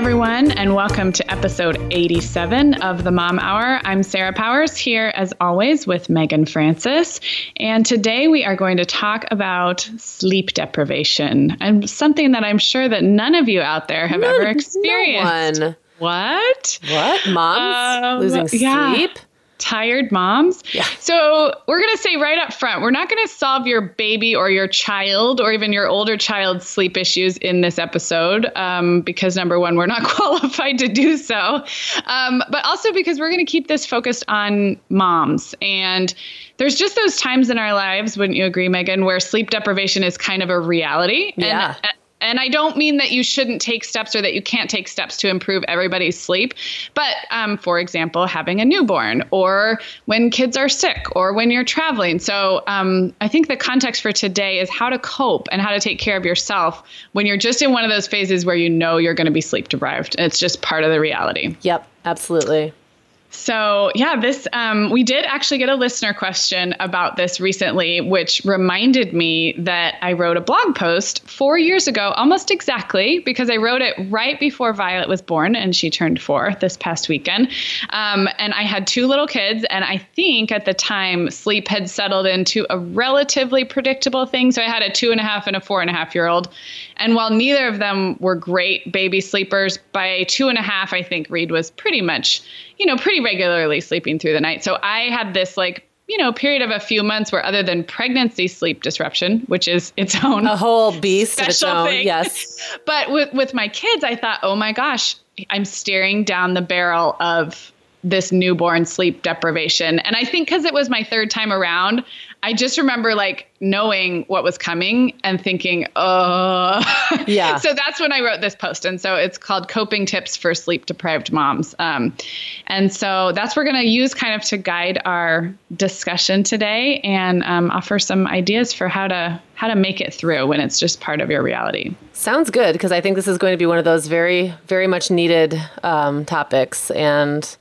Everyone, and welcome to episode 87 of the Mom Hour. I'm Sarah Powers here as always with Meagan Francis. And today we are going to talk about sleep deprivation and something that I'm sure that none of you out there have None- ever experienced. No one. What? What? Moms Um, losing yeah. sleep? Tired moms. Yeah. So we're going to say right up front, we're not going to solve your baby or your child or even your older child's sleep issues in this episode um, because number one, we're not qualified to do so. Um, but also because we're going to keep this focused on moms. And there's just those times in our lives, wouldn't you agree, Meagan, where sleep deprivation is kind of a reality. Yeah. And, and I don't mean that you shouldn't take steps or that you can't take steps to improve everybody's sleep, but um, for example, having a newborn or when kids are sick or when you're traveling. So um, I think the context for today is how to cope and how to take care of yourself when you're just in one of those phases where you know you're going to be sleep deprived. It's just part of the reality. Yep, absolutely. So, yeah, this um, we did actually get a listener question about this recently, which reminded me that I wrote a blog post four years ago, almost exactly, because I wrote it right before Violet was born and she turned four this past weekend. Um, and I had two little kids, and I think at the time sleep had settled into a relatively predictable thing. So I had a two and a half and a four and a half year old. And while neither of them were great baby sleepers, by two and a half, I think Reed was pretty much, you know, pretty regularly sleeping through the night. So I had this like, you know, period of a few months where other than pregnancy sleep disruption, which is its own A whole beast of its Special own. thing. Yes. but with with my kids, I thought, oh my gosh, I'm staring down the barrel of this newborn sleep deprivation. And I think because it was my third time around, I just remember like knowing what was coming and thinking, oh, Yeah. so that's when I wrote this post. And so it's called Coping Tips for Sleep Deprived Moms. Um, and so that's we're going to use kind of to guide our discussion today and um, offer some ideas for how to how to make it through when it's just part of your reality. Sounds good because I think this is going to be one of those very, very much needed um, topics, and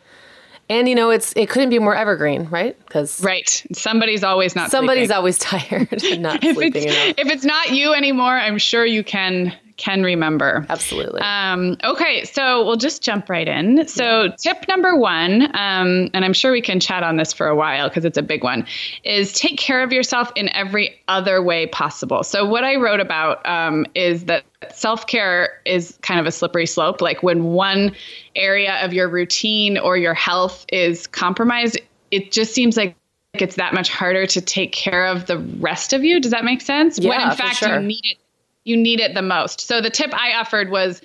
and you know it's it couldn't be more evergreen, right? Because Right. Somebody's always not somebody's sleeping. always tired and not if sleeping it's, enough. if it's not you anymore, I'm sure you can can remember. Absolutely. Um, okay, so we'll just jump right in. So, tip number one, um, and I'm sure we can chat on this for a while because it's a big one, is take care of yourself in every other way possible. So, what I wrote about um, is that self care is kind of a slippery slope. Like when one area of your routine or your health is compromised, it just seems like it's that much harder to take care of the rest of you. Does that make sense? Yeah, when in fact sure. you need it you need it the most. So the tip I offered was,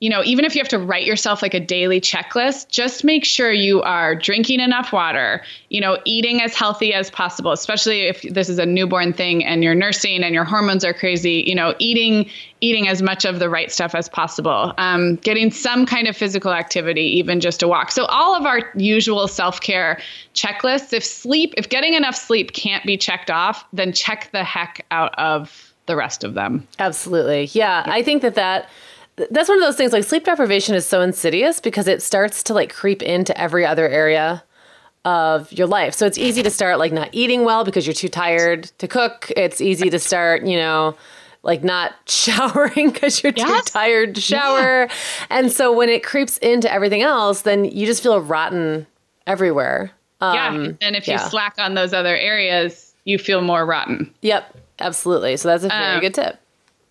you know, even if you have to write yourself like a daily checklist, just make sure you are drinking enough water, you know, eating as healthy as possible, especially if this is a newborn thing and you're nursing and your hormones are crazy, you know, eating eating as much of the right stuff as possible. Um, getting some kind of physical activity, even just a walk. So all of our usual self-care checklists, if sleep, if getting enough sleep can't be checked off, then check the heck out of the rest of them. Absolutely. Yeah, I think that that that's one of those things like sleep deprivation is so insidious because it starts to like creep into every other area of your life. So it's easy to start like not eating well because you're too tired to cook. It's easy to start, you know, like not showering because you're Yes. too tired to shower. And so when it creeps into everything else, then you just feel rotten everywhere. yeah. Um, And if you slack on those other areas, you feel more rotten. Yep, absolutely. So that's a very Um, good tip.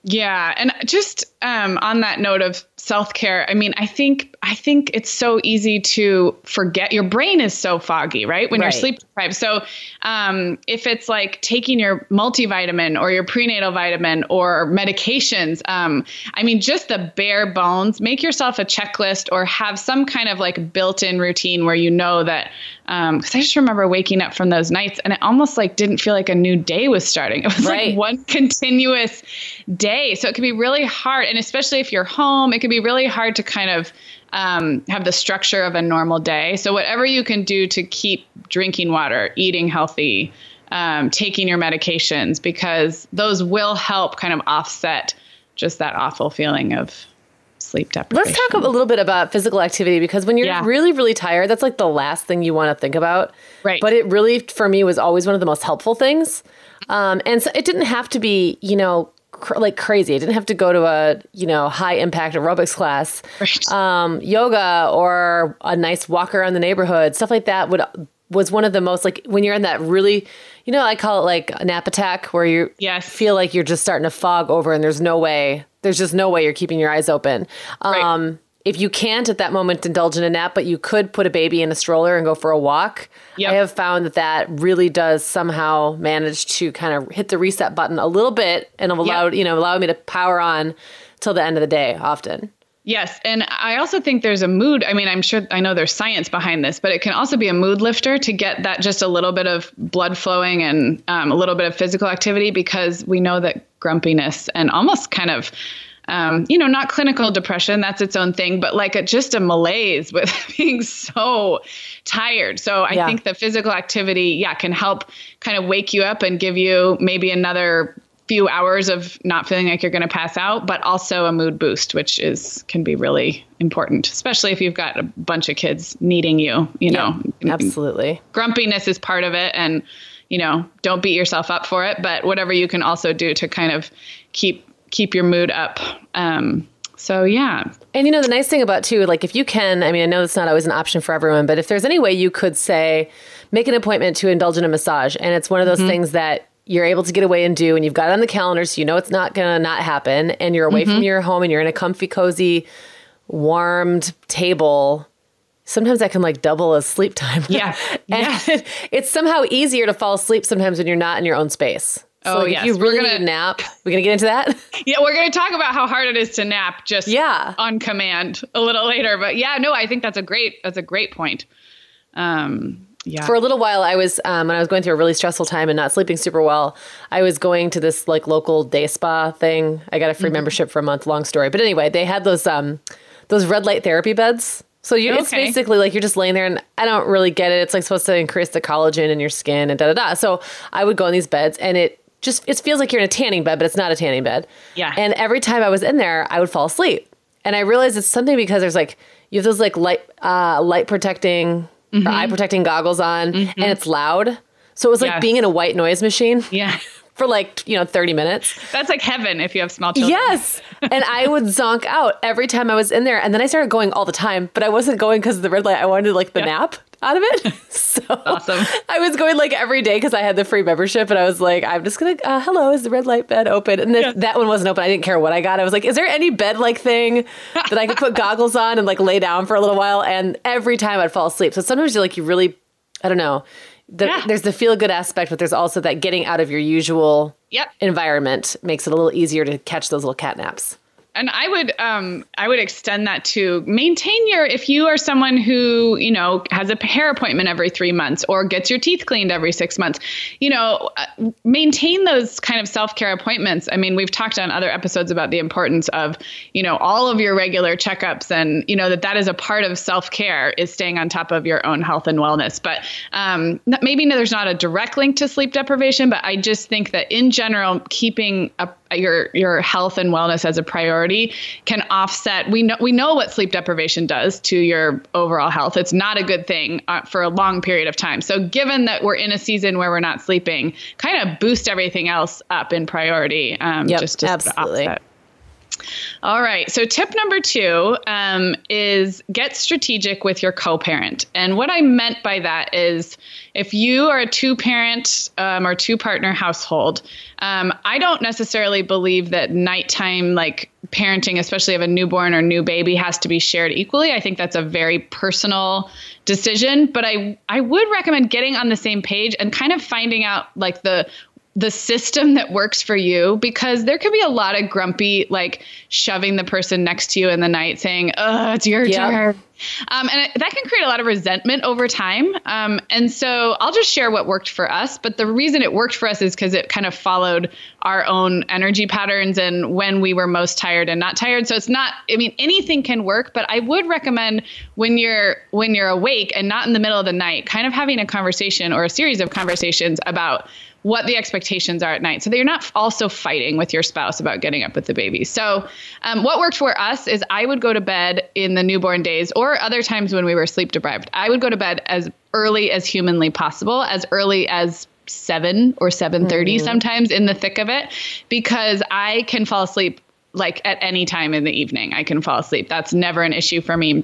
Yeah, and just um, on that note of self care, I mean, I think I think it's so easy to forget. Your brain is so foggy, right? When Right. you're sleep deprived. So um, if it's like taking your multivitamin or your prenatal vitamin or medications, um, I mean, just the bare bones. Make yourself a checklist or have some kind of like built-in routine where you know that. Because I just remember waking up from those nights and it almost like didn't feel like a new day was starting. It was Right. like one continuous day. So it can be really hard. And especially if you're home, it can be really hard to kind of um, have the structure of a normal day. So whatever you can do to keep drinking water, eating healthy, um, taking your medications because those will help kind of offset just that awful feeling of sleep deprivation. Let's talk a little bit about physical activity because when you're Yeah. really, really tired, that's like the last thing you want to think about. Right. But it really, for me, was always one of the most helpful things. Um, and so it didn't have to be, you know, cr- like crazy. I didn't have to go to a, you know, high impact aerobics class. Right. Um, yoga or a nice walk around the neighborhood, stuff like that would was one of the most like when you're in that really, you know, I call it like a nap attack where you Yes. feel like you're just starting to fog over and there's no way, there's just no way you're keeping your eyes open. Right. If you can't at that moment indulge in a nap, but you could put a baby in a stroller and go for a walk, Yep. I have found that that really does somehow manage to kind of hit the reset button a little bit and allow you know allow me to power on till the end of the day. Often, Yes. And I also think there's a mood. I mean, I'm sure I know there's science behind this, but it can also be a mood lifter to get that just a little bit of blood flowing and um, a little bit of physical activity because we know that grumpiness and almost kind of, um, you know, not clinical depression, that's its own thing, but like a, just a malaise with being so tired. So I Yeah. think the physical activity, yeah, can help kind of wake you up and give you maybe another few hours of not feeling like you're going to pass out, but also a mood boost, which is can be really important, especially if you've got a bunch of kids needing you. You know, absolutely. grumpiness is part of it, and you know, don't beat yourself up for it. But whatever you can also do to kind of keep keep your mood up. Um, so yeah, And you know, the nice thing about too, like if you can, I mean, I know it's not always an option for everyone, but if there's any way you could say, make an appointment to indulge in a massage, and it's one of those things that you're able to get away and do, and you've got it on the calendar, so you know it's not gonna not happen, and you're away from your home and you're in a comfy, cozy, warmed table. Sometimes that can like double as sleep time. Yeah. and it's somehow easier to fall asleep sometimes when you're not in your own space. So Oh, like, yes. you We're gonna- need a nap, we're gonna get into that. yeah, we're going to talk about how hard it is to nap just Yeah. on command a little later. But yeah, no, I think that's a great that's a great point. Um, yeah, for a little while i was um, when i was going through a really stressful time and not sleeping super well i was going to this like local day spa thing i got a Mm-hmm. free membership for a month long story but anyway they had those um those red light therapy beds so you, it's basically like you're just laying there and i don't really get it it's like supposed to increase the collagen in your skin and da da da so i would go in these beds and it just it feels like you're in a tanning bed but it's not a tanning bed Yeah. and every time i was in there i would fall asleep and i realized it's something because there's like you have those like light uh light protecting Mm-hmm. or eye protecting goggles on and it's loud. So it was like being in a white noise machine yeah, for like, you know, 30 minutes. that's like heaven if you have small children. Yes. and I would zonk out every time I was in there. And then I started going all the time, but I wasn't going because of the red light. I wanted like the Yeah. nap out of it. So Awesome. I was going like every day because I had the free membership and I was like, I'm just going to, uh, hello, is the red light bed open? And then that one wasn't open. I didn't care what I got. I was like, is there any bed like thing that I could put goggles on and like lay down for a little while? And every time I'd fall asleep. So sometimes you're like, you really, I don't know. The, Yeah. There's the feel good aspect, but there's also that getting out of your usual Yep. environment makes it a little easier to catch those little cat naps. And I would um, I would extend that to maintain your if you are someone who you know has a hair appointment every three months or gets your teeth cleaned every six months, you know, uh, maintain those kind of self care appointments. I mean, we've talked on other episodes about the importance of you know all of your regular checkups and you know that that is a part of self care is staying on top of your own health and wellness. But um, maybe there's not a direct link to sleep deprivation, but I just think that in general, keeping up your your health and wellness as a priority can offset. We know we know what sleep deprivation does to your overall health. It's not a good thing uh, for a long period of time. So, given that we're in a season where we're not sleeping, kind of boost everything else up in priority. Um, Yep, just to sort of absolutely. offset. All right. So, tip number two um, is get strategic with your co parent. And what I meant by that is if you are a two parent um, or two partner household, um, I don't necessarily believe that nighttime, like parenting, especially of a newborn or new baby, has to be shared equally. I think that's a very personal decision. But I, I would recommend getting on the same page and kind of finding out like the the system that works for you because there could be a lot of grumpy like shoving the person next to you in the night saying oh it's your yep. turn. Um, and that can create a lot of resentment over time. Um, and so i'll just share what worked for us but the reason it worked for us is because it kind of followed our own energy patterns and when we were most tired and not tired. So it's not i mean anything can work but i would recommend when you're when you're awake and not in the middle of the night kind of having a conversation or a series of conversations about what the expectations are at night so that you're not also fighting with your spouse about getting up with the baby. So, um, what worked for us is I would go to bed in the newborn days or other times when we were sleep deprived. I would go to bed as early as humanly possible, as early as 7 or 7:30 mm-hmm. sometimes in the thick of it because I can fall asleep like at any time in the evening. I can fall asleep. That's never an issue for me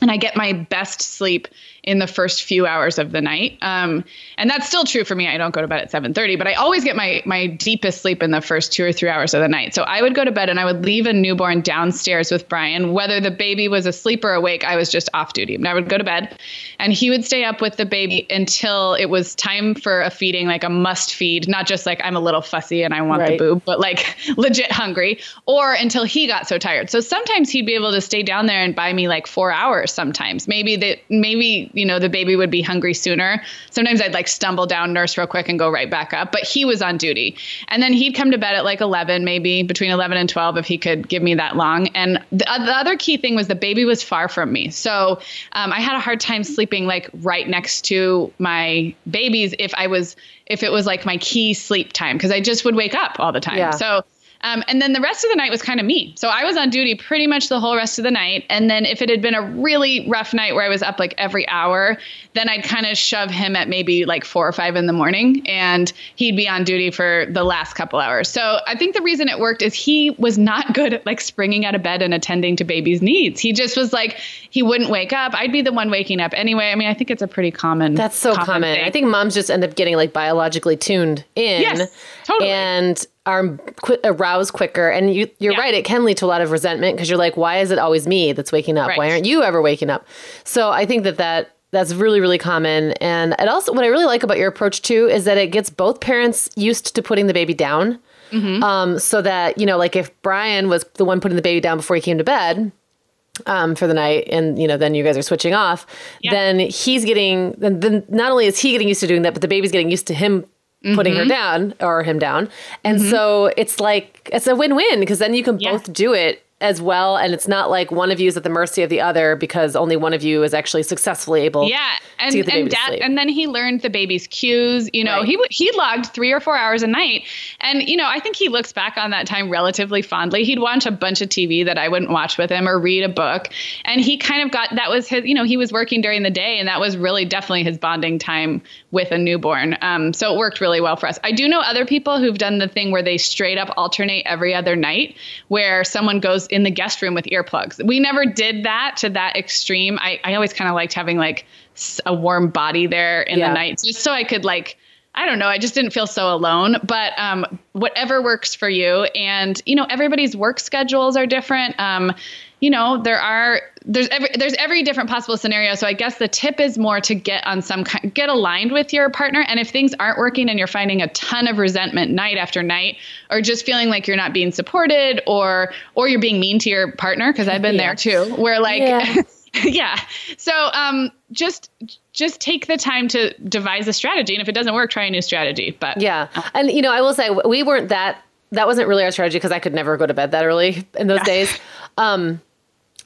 and I get my best sleep in the first few hours of the night. Um, and that's still true for me. I don't go to bed at 7:30, but I always get my my deepest sleep in the first two or three hours of the night. So I would go to bed and I would leave a newborn downstairs with Brian, whether the baby was asleep or awake. I was just off duty, and I would go to bed, and he would stay up with the baby until it was time for a feeding, like a must feed, not just like I'm a little fussy and I want right. the boob, but like legit hungry, or until he got so tired. So sometimes he'd be able to stay down there and buy me like four hours. Sometimes maybe that maybe you know, the baby would be hungry sooner. Sometimes I'd like stumble down, nurse real quick, and go right back up. But he was on duty. And then he'd come to bed at like 11, maybe between 11 and 12 if he could give me that long. And the, uh, the other key thing was the baby was far from me. So um, I had a hard time sleeping like right next to my babies if I was, if it was like my key sleep time, because I just would wake up all the time. Yeah. So um, and then the rest of the night was kind of me. So I was on duty pretty much the whole rest of the night. And then if it had been a really rough night where I was up like every hour, then I'd kind of shove him at maybe like four or five in the morning and he'd be on duty for the last couple hours. So I think the reason it worked is he was not good at like springing out of bed and attending to baby's needs. He just was like, he wouldn't wake up. I'd be the one waking up anyway. I mean, I think it's a pretty common. That's so common. common. I think moms just end up getting like biologically tuned in. Yes, totally. And are qu- aroused quicker and you you're yeah. right it can lead to a lot of resentment because you're like why is it always me that's waking up right. why aren't you ever waking up so i think that that that's really really common and it also what i really like about your approach too is that it gets both parents used to putting the baby down mm-hmm. um, so that you know like if brian was the one putting the baby down before he came to bed um, for the night and you know then you guys are switching off yeah. then he's getting then, then not only is he getting used to doing that but the baby's getting used to him Mm-hmm. putting her mm-hmm. down or him down. And mm-hmm. so it's like it's a win-win because then you can yeah. both do it as well and it's not like one of you is at the mercy of the other because only one of you is actually successfully able yeah and and dad and then he learned the baby's cues you know right. he he logged three or four hours a night and you know i think he looks back on that time relatively fondly. He'd watch a bunch of tv that i wouldn't watch with him or read a book and he kind of got that was his you know he was working during the day and that was really definitely his bonding time with a newborn. Um, so it worked really well for us. I do know other people who've done the thing where they straight up alternate every other night where someone goes in the guest room with earplugs. We never did that to that extreme. I, I always kind of liked having like a warm body there in yeah. the night just so I could like I don't know. I just didn't feel so alone. But um, whatever works for you, and you know, everybody's work schedules are different. Um, you know, there are there's every there's every different possible scenario. So I guess the tip is more to get on some kind, get aligned with your partner. And if things aren't working and you're finding a ton of resentment night after night, or just feeling like you're not being supported, or or you're being mean to your partner, because I've been yeah. there too, where like. Yeah. yeah. So um, just just take the time to devise a strategy, and if it doesn't work, try a new strategy. But yeah, and you know, I will say we weren't that. That wasn't really our strategy because I could never go to bed that early in those yeah. days. Um,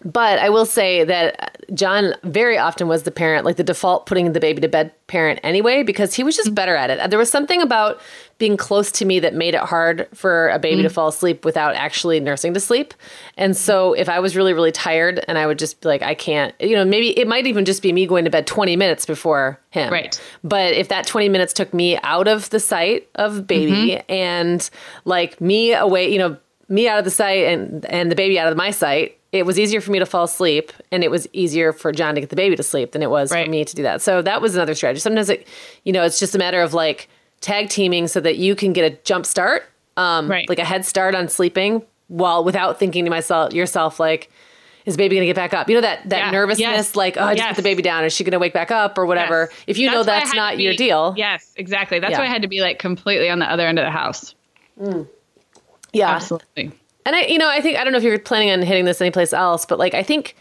but I will say that John very often was the parent, like the default putting the baby to bed parent anyway, because he was just better at it. There was something about being close to me that made it hard for a baby mm. to fall asleep without actually nursing to sleep. And so if I was really, really tired and I would just be like, I can't, you know, maybe it might even just be me going to bed 20 minutes before him. Right. But if that 20 minutes took me out of the sight of baby mm-hmm. and like me away, you know, me out of the sight and and the baby out of my sight it was easier for me to fall asleep and it was easier for John to get the baby to sleep than it was right. for me to do that. So that was another strategy. Sometimes it, you know, it's just a matter of like tag teaming so that you can get a jump start, um, right. like a head start on sleeping while without thinking to myself, yourself, like, is baby gonna get back up? You know that that Yeah. nervousness, Yes. like oh, I just Yes. put the baby down. Is she gonna wake back up or whatever? Yes. If you know that's had to not your deal, Yes, exactly. That's Yeah. why I had to be like completely on the other end of the house. yeah, Absolutely. And I, you know, I think I don't know if you're planning on hitting this anyplace else, but like I think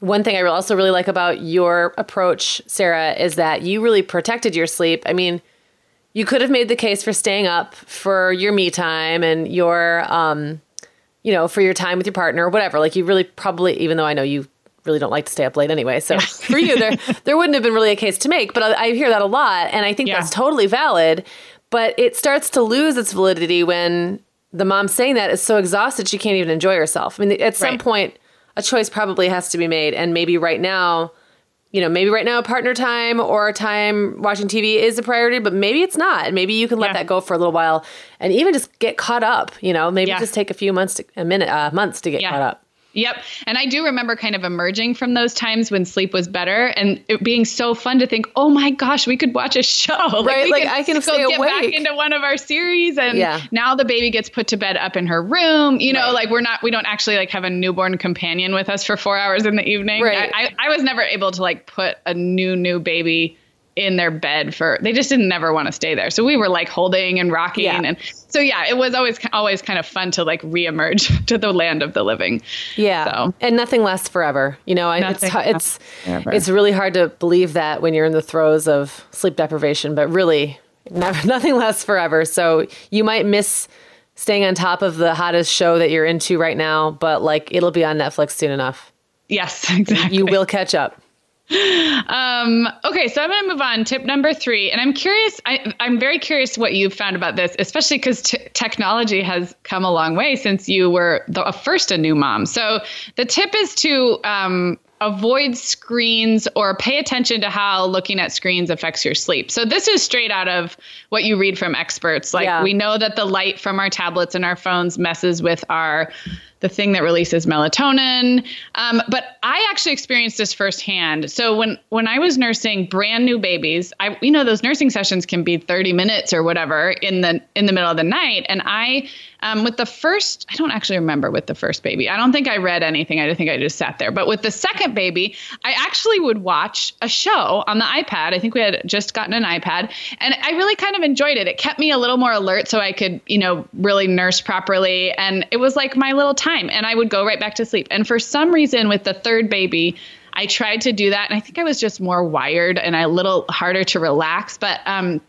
one thing I also really like about your approach, Sarah, is that you really protected your sleep. I mean, you could have made the case for staying up for your me time and your, um, you know, for your time with your partner or whatever. Like you really probably, even though I know you really don't like to stay up late anyway, so for you there there wouldn't have been really a case to make. But I, I hear that a lot, and I think Yeah. that's totally valid. But it starts to lose its validity when the mom saying that is so exhausted she can't even enjoy herself. I mean, at some Right. point, a choice probably has to be made, and maybe right now, you know, maybe right now partner time or time watching TV is a priority, but maybe it's not. Maybe you can let Yeah. that go for a little while, and even just get caught up. You know, maybe Yeah. just take a few months, to, a minute, uh, months to get Yeah. caught up. Yep. And I do remember kind of emerging from those times when sleep was better and it being so fun to think, oh my gosh, we could watch a show. Right, like, I can go stay get back into one of our series. And Yeah. now the baby gets put to bed up in her room. You know, Right. like we're not, we don't actually like have a newborn companion with us for four hours in the evening. Right. I, I, I was never able to like put a new, new baby in their bed for they just didn't never want to stay there so we were like holding and rocking Yeah. and so yeah it was always always kind of fun to like reemerge to the land of the living Yeah, So- and nothing lasts forever. You know, I- it's it's forever. it's really hard to believe that when you're in the throes of sleep deprivation, but really, never, nothing lasts forever. So you might miss staying on top of the hottest show that you're into right now, but like it'll be on Netflix soon enough. yes exactly You will catch up. Um, okay, so I'm going to move on. Tip number three, and I'm curious. I, I'm very curious what you've found about this, especially because t- technology has come a long way since you were the uh, first a new mom. So the tip is to um, avoid screens or pay attention to how looking at screens affects your sleep. So this is straight out of what you read from experts. Like Yeah. we know that the light from our tablets and our phones messes with our the thing that releases melatonin. Um, but I actually experienced this firsthand. So when when I was nursing brand new babies, I you know those nursing sessions can be 30 minutes or whatever in the in the middle of the night, and I um, with the first I don't actually remember with the first baby. I don't think I read anything. I just think I just sat there. But with the second baby, I actually would watch a show on the iPad. I think we had just gotten an iPad, and I really kind of enjoyed it. It kept me a little more alert, so I could you know really nurse properly, and it was like my little time. And I would go right back to sleep. And for some reason, with the third baby, I tried to do that, and I think I was just more wired and a little harder to relax. But um,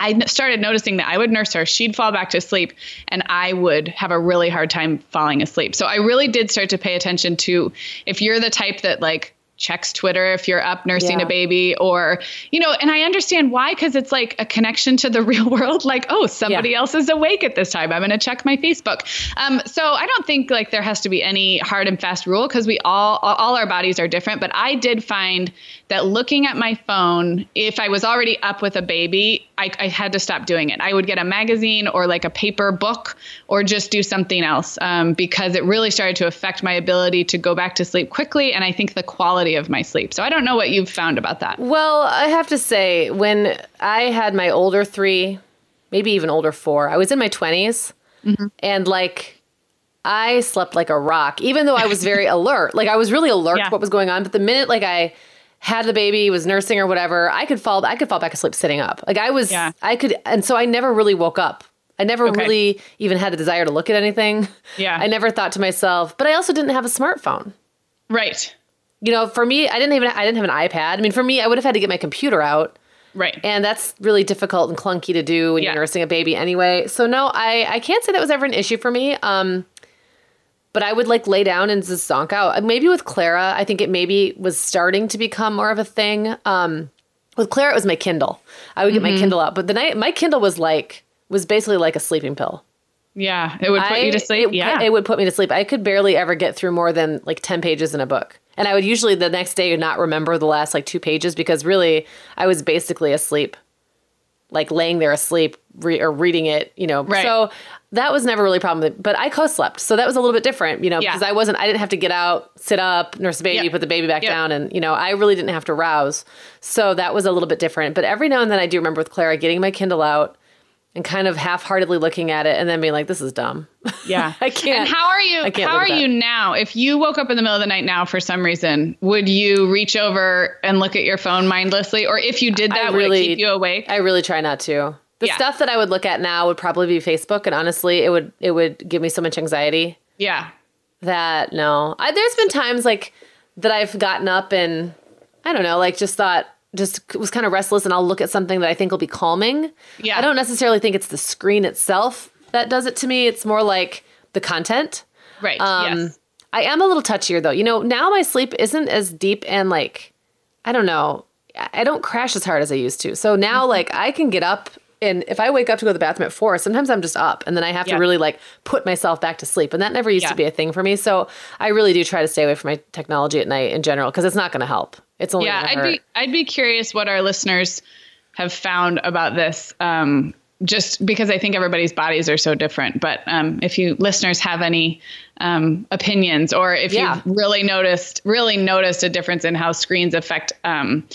I started noticing that I would nurse her, she'd fall back to sleep, and I would have a really hard time falling asleep. So I really did start to pay attention to if you're the type that like checks Twitter if you're up nursing Yeah. a baby or you know and I understand why cuz it's like a connection to the real world like oh somebody Yeah. else is awake at this time I'm going to check my Facebook um so I don't think like there has to be any hard and fast rule cuz we all all our bodies are different but I did find that looking at my phone if I was already up with a baby I, I had to stop doing it I would get a magazine or like a paper book or just do something else um, because it really started to affect my ability to go back to sleep quickly and I think the quality of my sleep so I don't know what you've found about that Well, I have to say, when I had my older three, maybe even older four, I was in my 20s and like I slept like a rock, even though I was very alert. Like I was really alert Yeah. to what was going on. But the minute like I had the baby, was nursing or whatever, I could fall I could fall back asleep sitting up. Like I was Yeah. I could and so I never really woke up. I never Okay. really even had the desire to look at anything. Yeah. I never thought to myself, but I also didn't have a smartphone right you know, for me, I didn't even I didn't have an iPad. I mean, for me, I would have had to get my computer out, right and that's really difficult and clunky to do when Yeah. you're nursing a baby anyway. So no, I I can't say that was ever an issue for me. Um, but I would like lay down and just zonk out. Uh, Maybe with Clara, I think it maybe was starting to become more of a thing. Um, with Clara, it was my Kindle. I would get Mm-hmm. my Kindle out, but the night my Kindle was like was basically like a sleeping pill. yeah it would put you to sleep It, yeah it would put me to sleep. I could barely ever get through more than like 10 pages in a book. And I would usually the next day not remember the last like two pages because really I was basically asleep, like laying there asleep re- or reading it, you know. Right. So that was never really a problem. But I co slept. So that was a little bit different, you know, Yeah. because I wasn't, I didn't have to get out, sit up, nurse the baby, Yep. put the baby back Yep. down. And, you know, I really didn't have to rouse. So that was a little bit different. But every now and then I do remember with Clara getting my Kindle out and kind of half-heartedly looking at it and then being like, "This is dumb." Yeah, I can't. And how are you? How are you now? If you woke up in the middle of the night now for some reason, would you reach over and look at your phone mindlessly, or if you did that, would really- it keep you awake? I really try not to. The Yeah. stuff that I would look at now would probably be Facebook, and honestly, it would it would give me so much anxiety yeah, that no. I, there's been times like that I've gotten up and I don't know, like just thought just was kind of restless, and I'll look at something that I think will be calming. Yeah. I don't necessarily think it's the screen itself that does it to me. It's more like the content. right. Um, yes. I am a little touchier though. You know, now my sleep isn't as deep and like, I don't know, I don't crash as hard as I used to. So now, Mm-hmm. like, I can get up and if I wake up to go to the bathroom at four, sometimes I'm just up and then I have Yeah. to really like put myself back to sleep. And that never used Yeah. to be a thing for me. So I really do try to stay away from my technology at night in general because it's not going to help. It's only yeah i'd hurt. be i'd be curious what our listeners have found about this um, just because i think everybody's bodies are so different but um, if you listeners have any um, opinions or if Yeah. you've really noticed really noticed a difference in how screens affect um,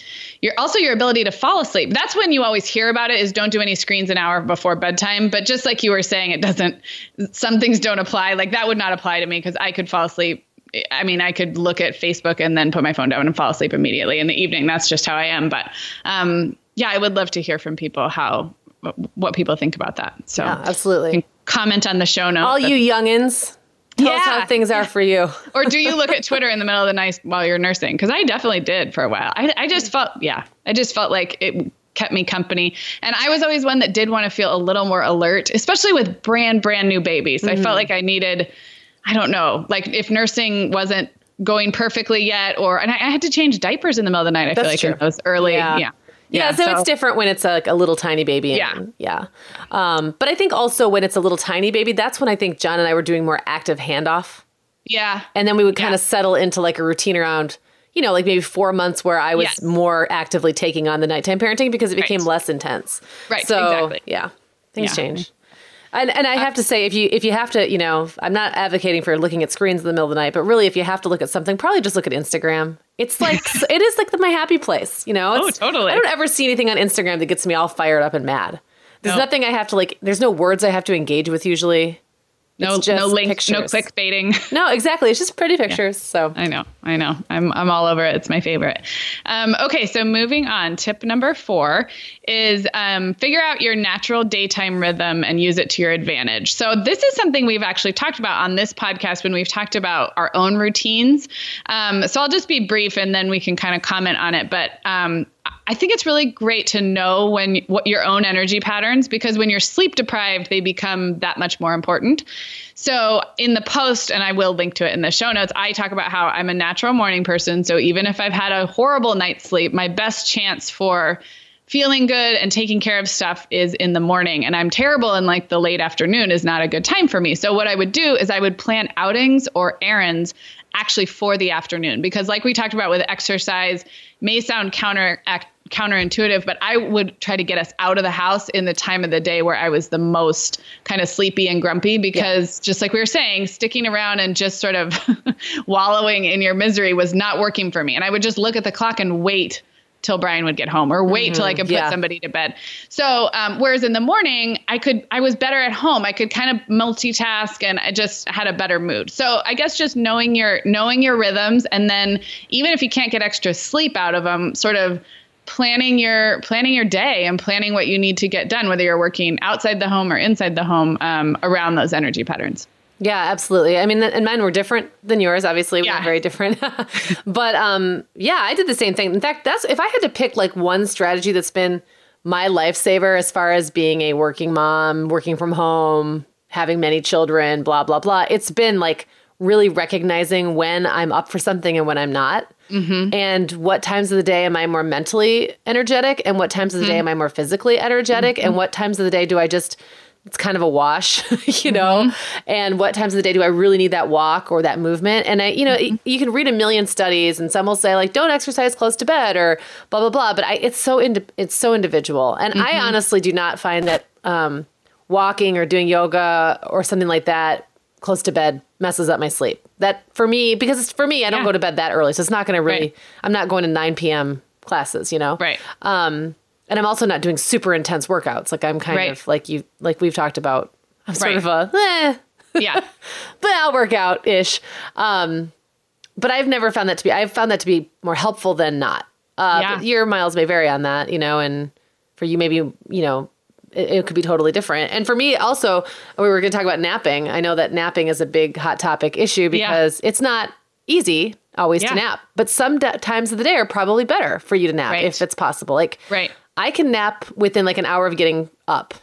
your also your ability to fall asleep that's when you always hear about it is don't do any screens an hour before bedtime but just like you were saying it doesn't some things don't apply like that would not apply to me because i could fall asleep I mean, I could look at Facebook and then put my phone down and fall asleep immediately in the evening. That's just how I am. But um, yeah, I would love to hear from people how what people think about that. So Yeah, absolutely. comment on the show notes. All you youngins, tell us Yeah. how things are for you. or do you look at Twitter in the middle of the night while you're nursing? Because I definitely did for a while. I, I just felt, yeah, I just felt like it kept me company. And I was always one that did want to feel a little more alert, especially with brand, brand new babies. I felt mm-hmm. like I needed, I don't know, like if nursing wasn't going perfectly yet, or, and I, I had to change diapers in the middle of the night. I feel like true. in those early, Yeah. yeah. Yeah, so, it's different when it's like a little tiny baby. and- yeah. Um, but I think also when it's a little tiny baby, that's when I think John and I were doing more active handoff. Yeah. And then we would kind Yeah. of settle into like a routine around, you know, like maybe four months where I was Yes. more actively taking on the nighttime parenting because it became Right. less intense. Right, So exactly. yeah, things Yeah. change. And, and I have to say, if you if you have to, you know, I'm not advocating for looking at screens in the middle of the night, but really, if you have to look at something, probably just look at Instagram. It's like it is like the, my happy place, you know. Oh, it's, Oh, totally. I don't ever see anything on Instagram that gets me all fired up and mad. There's No. nothing I have to like. There's no words I have to engage with usually. No, no links, no pictures. clickbaiting. No, exactly. It's just pretty pictures. So I know, I know. I'm I'm all over it. It's my favorite. Um, okay, so moving on. Tip number four is um, figure out your natural daytime rhythm and use it to your advantage. So this is something we've actually talked about on this podcast when we've talked about our own routines. Um, so I'll just be brief and then we can kind of comment on it. But um, I think it's really great to know when what your own energy patterns because when you're sleep deprived, they become that much more important. So in the post, and I will link to it in the show notes, I talk about how I'm a natural morning person. So even if I've had a horrible night's sleep, my best chance for feeling good and taking care of stuff is in the morning. And I'm terrible in like the late afternoon is not a good time for me. So what I would do is I would plan outings or errands actually for the afternoon because like we talked about with exercise may sound counter act, counterintuitive but i would try to get us out of the house in the time of the day where i was the most kind of sleepy and grumpy because just like we were saying sticking around and just sort of wallowing in your misery was not working for me and i would just look at the clock and wait till Brian would get home or wait till I could put yeah. somebody to bed. So, um, whereas in the morning, I could, I was better at home. I could kind of multitask and I just had a better mood. So I guess just knowing your, knowing your rhythms and then even if you can't get extra sleep out of them, sort of planning your, planning your day and planning what you need to get done, whether you're working outside the home or inside the home, um, around those energy patterns. Yeah, absolutely. I mean, and mine were different than yours. Obviously, we Yeah. were very different. but um, yeah, I did the same thing. In fact, that's if I had to pick like one strategy that's been my lifesaver as far as being a working mom, working from home, having many children, blah blah blah. It's been like really recognizing when I'm up for something and when I'm not. Mm-hmm. And what times of the day am I more mentally energetic, and what times of the day am mm-hmm. I more physically energetic, and mm-hmm. what times of the day do I just it's kind of a wash, you know. And what times of the day do I really need that walk or that movement? And I, you know, y- you can read a million studies, and some will say like, don't exercise close to bed or blah blah blah. But I, it's so indi- it's so individual, and I honestly do not find that um, walking or doing yoga or something like that close to bed messes up my sleep. That for me, because it's for me, I don't Yeah. go to bed that early, so it's not going to really. Right. I'm not going to 9 p.m. classes, you know. Right. Um, and I'm also not doing super intense workouts. Like I'm kind Right. of like you, like we've talked about. I'm sort Right. of a, eh, Yeah. but I'll work out ish. Um, but I've never found that to be. I've found that to be more helpful than not. Uh, Yeah. but your miles may vary on that, you know, and for you, maybe you know, it, it could be totally different. And for me, also, we were going to talk about napping. I know that napping is a big hot topic issue because it's not easy always Yeah. to nap, but some times of the day are probably better for you to nap Right. if it's possible. Like, Right. I can nap within like an hour of getting up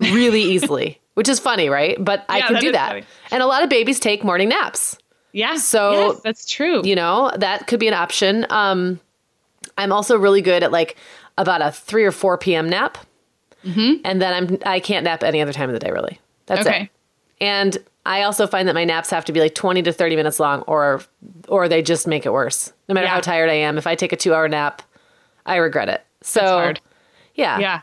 really easily, which is funny, right? But I can that do that. funny. And a lot of babies take morning naps. Yeah. So, yes, that's true. You know, that could be an option. Um, I'm also really good at like about a 3 or 4 p.m. nap. Mm-hmm. And then I'm I can't nap any other time of the day really. That's Okay. it. And I also find that my naps have to be like 20 to 30 minutes long or or they just make it worse. No matter Yeah. how tired I am, if I take a 2-hour nap, I regret it. So. Yeah. Yeah.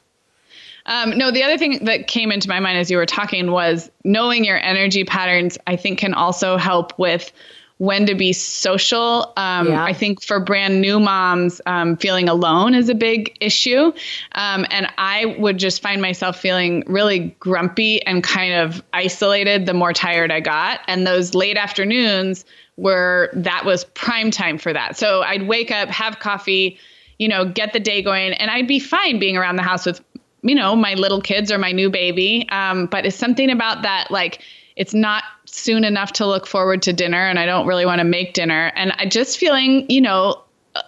Um, no, the other thing that came into my mind as you were talking was knowing your energy patterns, I think, can also help with when to be social. Um, Yeah. I think for brand new moms, um, feeling alone is a big issue. Um, and I would just find myself feeling really grumpy and kind of isolated the more tired I got. And those late afternoons were that was prime time for that. So I'd wake up, have coffee, you know, get the day going, and I'd be fine being around the house with, you know, my little kids or my new baby. Um, but it's something about that, like, it's not soon enough to look forward to dinner, and I don't really want to make dinner. And I just feeling, you know,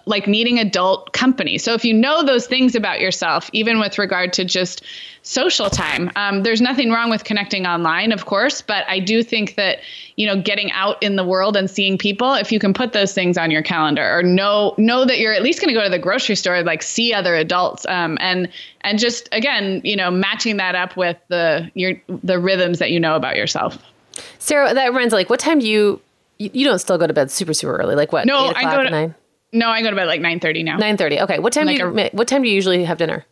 like needing adult company. So if you know those things about yourself, even with regard to just social time, um, there's nothing wrong with connecting online, of course. But I do think that you know getting out in the world and seeing people, if you can put those things on your calendar, or know know that you're at least going to go to the grocery store, like see other adults, um, and and just again, you know, matching that up with the your the rhythms that you know about yourself. Sarah, that reminds me, like what time do you you, you don't still go to bed super super early? Like what? No, I go to- 9? No, I go to bed like 9:30 now. 9:30. Okay. What time Like do you ma- what time do you usually have dinner?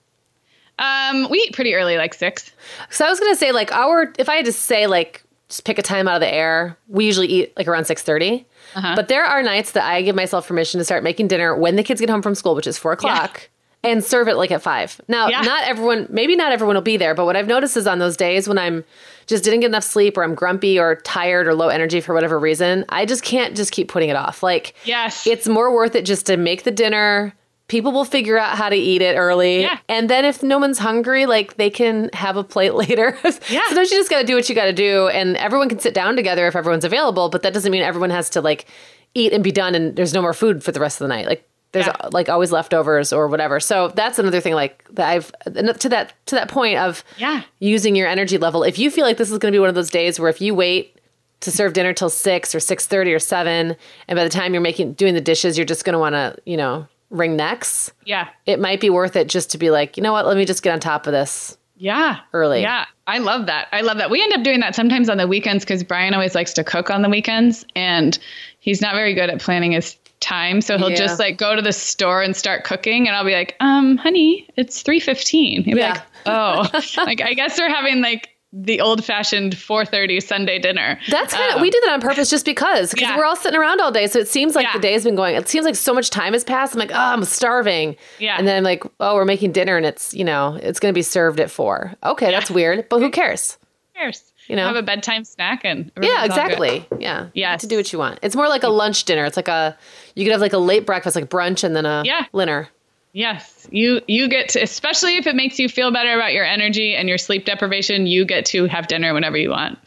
Um, we eat pretty early, like six. So I was gonna say like our if I had to say like just pick a time out of the air, we usually eat like around six Uh-huh. But there are nights that I give myself permission to start making dinner when the kids get home from school, which is four o'clock, and serve it like at five. Now, Yeah. not everyone, maybe not everyone will be there, but what I've noticed is on those days when I'm just didn't get enough sleep or I'm grumpy or tired or low energy for whatever reason, I just can't just keep putting it off. Like Yes. it's more worth it just to make the dinner. People will figure out how to eat it early. Yeah. And then if no one's hungry, like they can have a plate later. Yeah. Sometimes you just got to do what you got to do. And everyone can sit down together if everyone's available, but that doesn't mean everyone has to like eat and be done and there's no more food for the rest of the night. Like there's Yeah. like always leftovers or whatever. So that's another thing like that I've to that to that point of Yeah. using your energy level. If you feel like this is going to be one of those days where if you wait to serve dinner till 6 or 6:30 or 7 and by the time you're making doing the dishes you're just going to want to, you know, wring necks, Yeah. it might be worth it just to be like, you know what, let me just get on top of this. Yeah. Early. Yeah. I love that. I love that. We end up doing that sometimes on the weekends because Brian always likes to cook on the weekends and he's not very good at planning his time. So he'll Yeah. just like go to the store and start cooking and I'll be like, um, honey, it's three fifteen. He'll be Yeah. like, oh. like I guess we're having like the old fashioned four thirty Sunday dinner. That's kind of Um, we did that on purpose just because because Yeah. we're all sitting around all day, so it seems like Yeah. the day's been going. It seems like so much time has passed. I'm like, oh, I'm starving. Yeah. and then I'm like, oh, we're making dinner, and it's you know it's going to be served at four. Okay, that's weird, but who cares? Cares. You know? have a bedtime snack and Yeah, everything's all good. exactly. Yeah, yeah. to do what you want. It's more like a lunch dinner. It's like a you could have like a late breakfast, like brunch, and then a Yeah. dinner. Yes, you you get to, especially if it makes you feel better about your energy and your sleep deprivation. You get to have dinner whenever you want.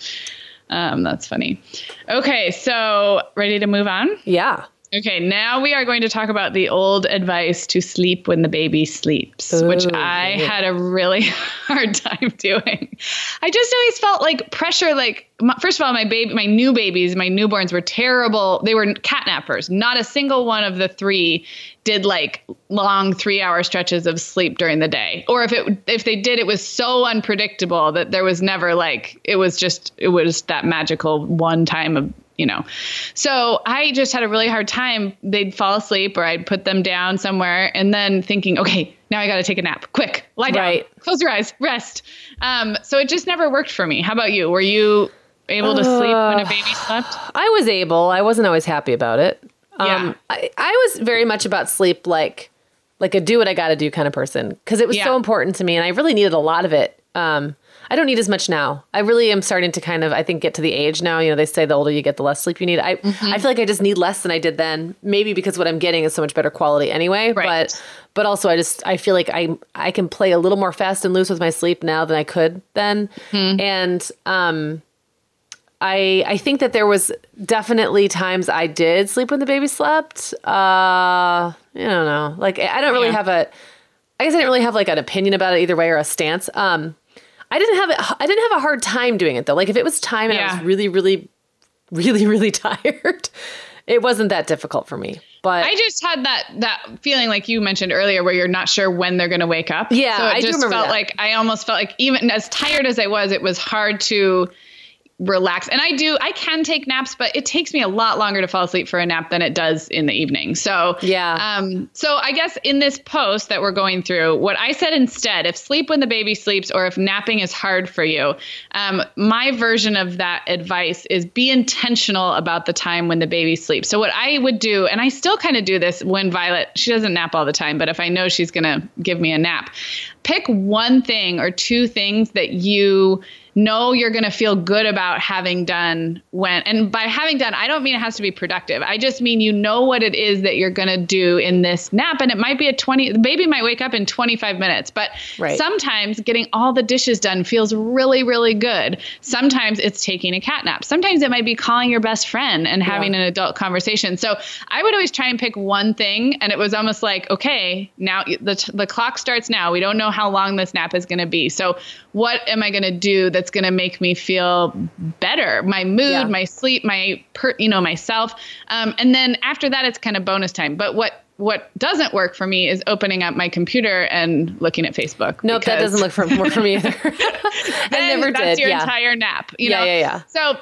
Um, that's funny. Okay, so ready to move on? Yeah. Okay, now we are going to talk about the old advice to sleep when the baby sleeps, which I yeah. had a really hard time doing. I just always felt like pressure. Like, first of all, my baby, my new babies, my newborns were terrible. They were catnappers. Not a single one of the three did like long three-hour stretches of sleep during the day. Or if it if they did, it was so unpredictable that there was never like it was just it was that magical one time of you know. So I just had a really hard time. They'd fall asleep or I'd put them down somewhere and then thinking, okay, now I got to take a nap. Quick, lie down, Right. close your eyes, rest. Um, so it just never worked for me. How about you? Were you able to sleep when a baby slept? I was able. I wasn't always happy about it. Um, Yeah. I, I was very much about sleep, like like a do what I got to do kind of person because it was Yeah. so important to me, and I really needed a lot of it. Um, I don't need as much now. I really am starting to kind of, I think, get to the age now. You know, they say the older you get, the less sleep you need. I, Mm-hmm. I feel like I just need less than I did then. Maybe because what I'm getting is so much better quality anyway. Right. But, but also, I just I feel like I I can play a little more fast and loose with my sleep now than I could then. Mm-hmm. And um, I I think that there was definitely times I did sleep when the baby slept. Uh, I don't know. Like I don't really Yeah. have a. I guess I didn't really have like an opinion about it either way or a stance. Um, I didn't have it. I didn't have a hard time doing it though. Like if it was time and I was really, really, really, really tired, it wasn't that difficult for me. But I just had that that feeling like you mentioned earlier where you're not sure when they're going to wake up. Yeah, so it I do just remember felt that. like I almost felt like even as tired as I was, it was hard to relax. And I do I can take naps, but it takes me a lot longer to fall asleep for a nap than it does in the evening. So Yeah. Um so I guess in this post that we're going through, what I said instead, if sleep when the baby sleeps or if napping is hard for you, um, my version of that advice is be intentional about the time when the baby sleeps. So what I would do, and I still kind of do this when Violet, she doesn't nap all the time, but if I know she's gonna give me a nap, pick one thing or two things that you know you're going to feel good about having done when and by having done i don't mean it has to be productive. I just mean you know what it is that you're going to do in this nap and it might be a 20 the baby might wake up in 25 minutes but Right. sometimes getting all the dishes done feels really really good. Sometimes it's taking a cat nap. Sometimes it might be calling your best friend and having an adult conversation. So i would always try and pick one thing and it was almost like okay now the, the clock starts now. We don't know how long this nap is going to be. So what am i going to do that's going to make me feel better my mood Yeah. my sleep my per, you know myself um, and then after that it's kind of bonus time but what what doesn't work for me is opening up my computer and looking at facebook nope, that doesn't look for work for me either. I never that's did. your yeah. entire nap you Yeah, know yeah, yeah. so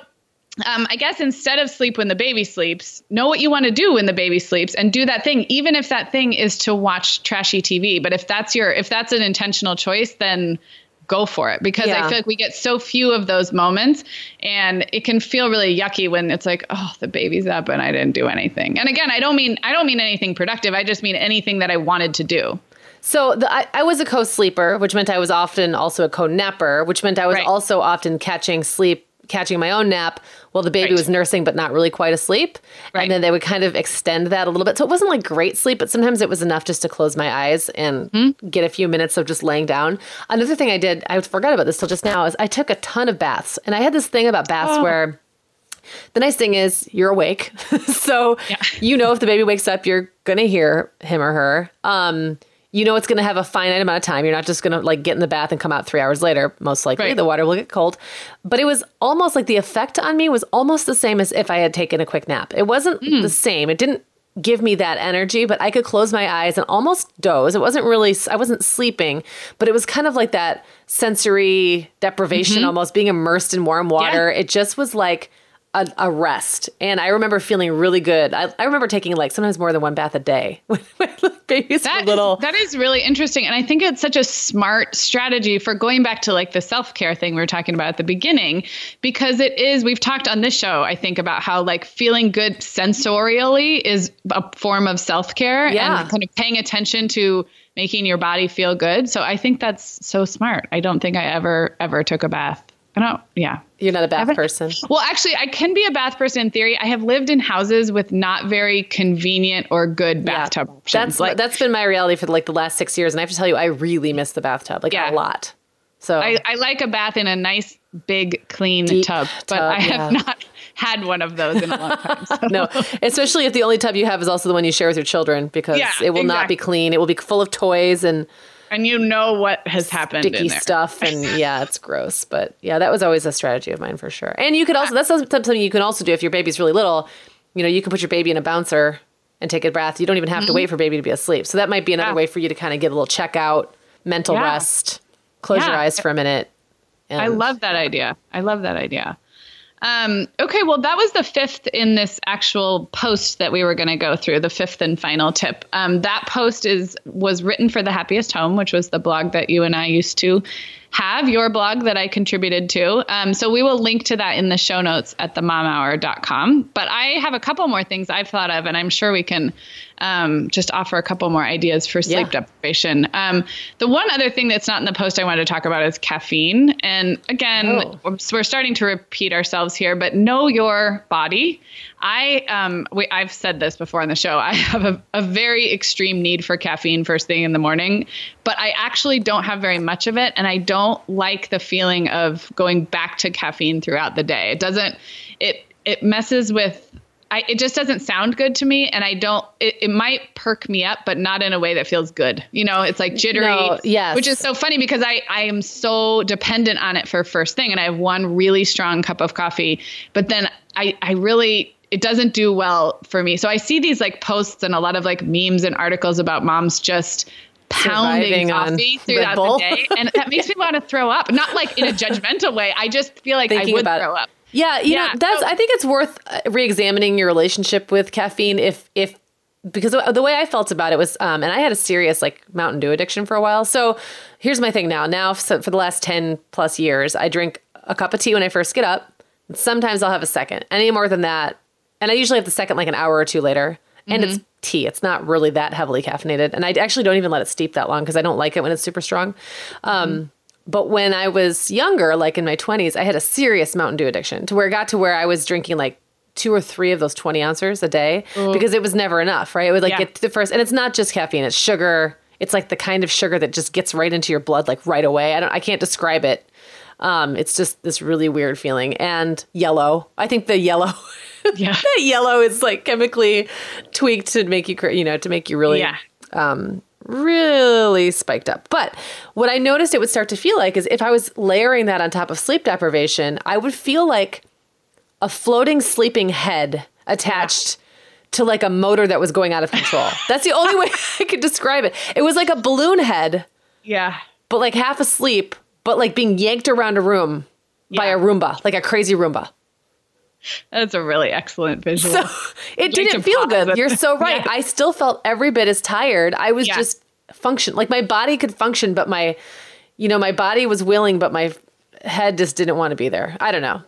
um, I guess instead of sleep when the baby sleeps, know what you want to do when the baby sleeps and do that thing, even if that thing is to watch trashy TV. But if that's your, if that's an intentional choice, then go for it because Yeah. I feel like we get so few of those moments and it can feel really yucky when it's like, oh, the baby's up and I didn't do anything. And again, I don't mean, I don't mean anything productive. I just mean anything that I wanted to do. So the, I, I was a co-sleeper, which meant I was often also a co-napper, which meant I was Right. also often catching sleep, catching my own nap while the baby Right. was nursing, but not really quite asleep. Right. And then they would kind of extend that a little bit. So it wasn't like great sleep, but sometimes it was enough just to close my eyes and Hmm? get a few minutes of just laying down. Another thing I did, I forgot about this till just now, is I took a ton of baths. And I had this thing about baths Oh. where the nice thing is you're awake. so Yeah. you know if the baby wakes up, you're gonna hear him or her. Um, you know it's gonna have a finite amount of time. You're not just gonna like get in the bath and come out three hours later. Most likely Right. the water will get cold. But it was almost like the effect on me was almost the same as if I had taken a quick nap. It wasn't hmm. the same. It didn't give me that energy, but I could close my eyes and almost doze. It wasn't really I wasn't sleeping, but it was kind of like that sensory deprivation mm-hmm. almost being immersed in warm water. It just was like a, a rest. And I remember feeling really good. I, I remember taking like sometimes more than one bath a day when, when babies That were is- little. that is really interesting. And I think it's such a smart strategy for going back to like the self care thing we were talking about at the beginning, because it is, we've talked on this show, I think, about how like feeling good sensorially is a form of self care Yeah. and kind of paying attention to making your body feel good. So I think that's so smart. I don't think I ever, ever took a bath. I don't, yeah. You're not a bath person. Well, actually, I can be a bath person in theory. I have lived in houses with not very convenient or good bathtub options. That's like that's been my reality for like the last six years, and I have to tell you, I really miss the bathtub, like Yeah. a lot. So I, I like a bath in a nice, big, clean tub, but tub, I have yeah. not had one of those in a long time. so- no, especially if the only tub you have is also the one you share with your children, because Yeah, it will not be clean. It will be full of toys and And you know what has happened in sticky stuff, and yeah, it's gross. But yeah, that was always a strategy of mine for sure. And you could also that's something you can also do if your baby's really little. You know, you can put your baby in a bouncer and take a bath. You don't even have to wait for baby to be asleep. So that might be another Mm-hmm. Yeah. way for you to kind of get a little check out, mental Yeah. rest, close your eyes for a minute. I love that idea. I love that idea. Um, okay, well, that was the fifth in this actual post that we were going to go through. The fifth and final tip. Um, that post is was written for the Happiest Home, which was the blog that you and I used to have your blog that I contributed to. Um, so we will link to that in the show notes at themomhour.com. But I have a couple more things I've thought of, and I'm sure we can um, just offer a couple more ideas for sleep yeah. deprivation. Um, the one other thing that's not in the post I wanted to talk about is caffeine. And again, oh. we're starting to repeat ourselves here, but know your body. I um we, I've said this before on the show. I have a, a very extreme need for caffeine first thing in the morning, but I actually don't have very much of it, and I don't like the feeling of going back to caffeine throughout the day. It doesn't it it messes with I, it just doesn't sound good to me and i don't it, it might perk me up but not in a way that feels good you know it's like jittery no, yes. which is so funny because i i am so dependent on it for first thing and i have one really strong cup of coffee but then i i really it doesn't do well for me. So I see these like posts and a lot of like memes and articles about moms just pounding coffee throughout the day. And that makes me want to throw up. Not like in a judgmental way. I just feel like Thinking I would throw up. Yeah, you yeah, know, that's so, I think it's worth uh, re-examining your relationship with caffeine if if because the way I felt about it was, um, and I had a serious like Mountain Dew addiction for a while. So here's my thing now. Now, for the last 10 plus years, I drink a cup of tea when I first get up. Sometimes I'll have a second. Any more than that, and I usually have the second like an hour or two later. And mm-hmm. it's tea. It's not really that heavily caffeinated. And I actually don't even let it steep that long because I don't like it when it's super strong. Um, mm-hmm. But when I was younger, like in my 20s, I had a serious Mountain Dew addiction to where it got to where I was drinking like two or three of those 20 ounces a day Ooh. because it was never enough, right? It would like yeah. get the first, and it's not just caffeine, it's sugar. It's like the kind of sugar that just gets right into your blood, like right away. I don't, I can't describe it. Um, it's just this really weird feeling. And yellow. I think the yellow yeah. that yellow is like chemically tweaked to make you, you know, to make you really, yeah. um, really spiked up. But what I noticed it would start to feel like is if I was layering that on top of sleep deprivation, I would feel like a floating sleeping head attached to like a motor that was going out of control. That's the only way I could describe it. It was like a balloon head. Yeah. But like half asleep, but like being yanked around a room yeah. by a Roomba, like a crazy Roomba. That's a really excellent visual. So it didn't feel good. You're so right. Yeah. I still felt every bit as tired. I was yeah. just function like my body could function, but my, you know, my body was willing, but my head just didn't want to be there. I don't know.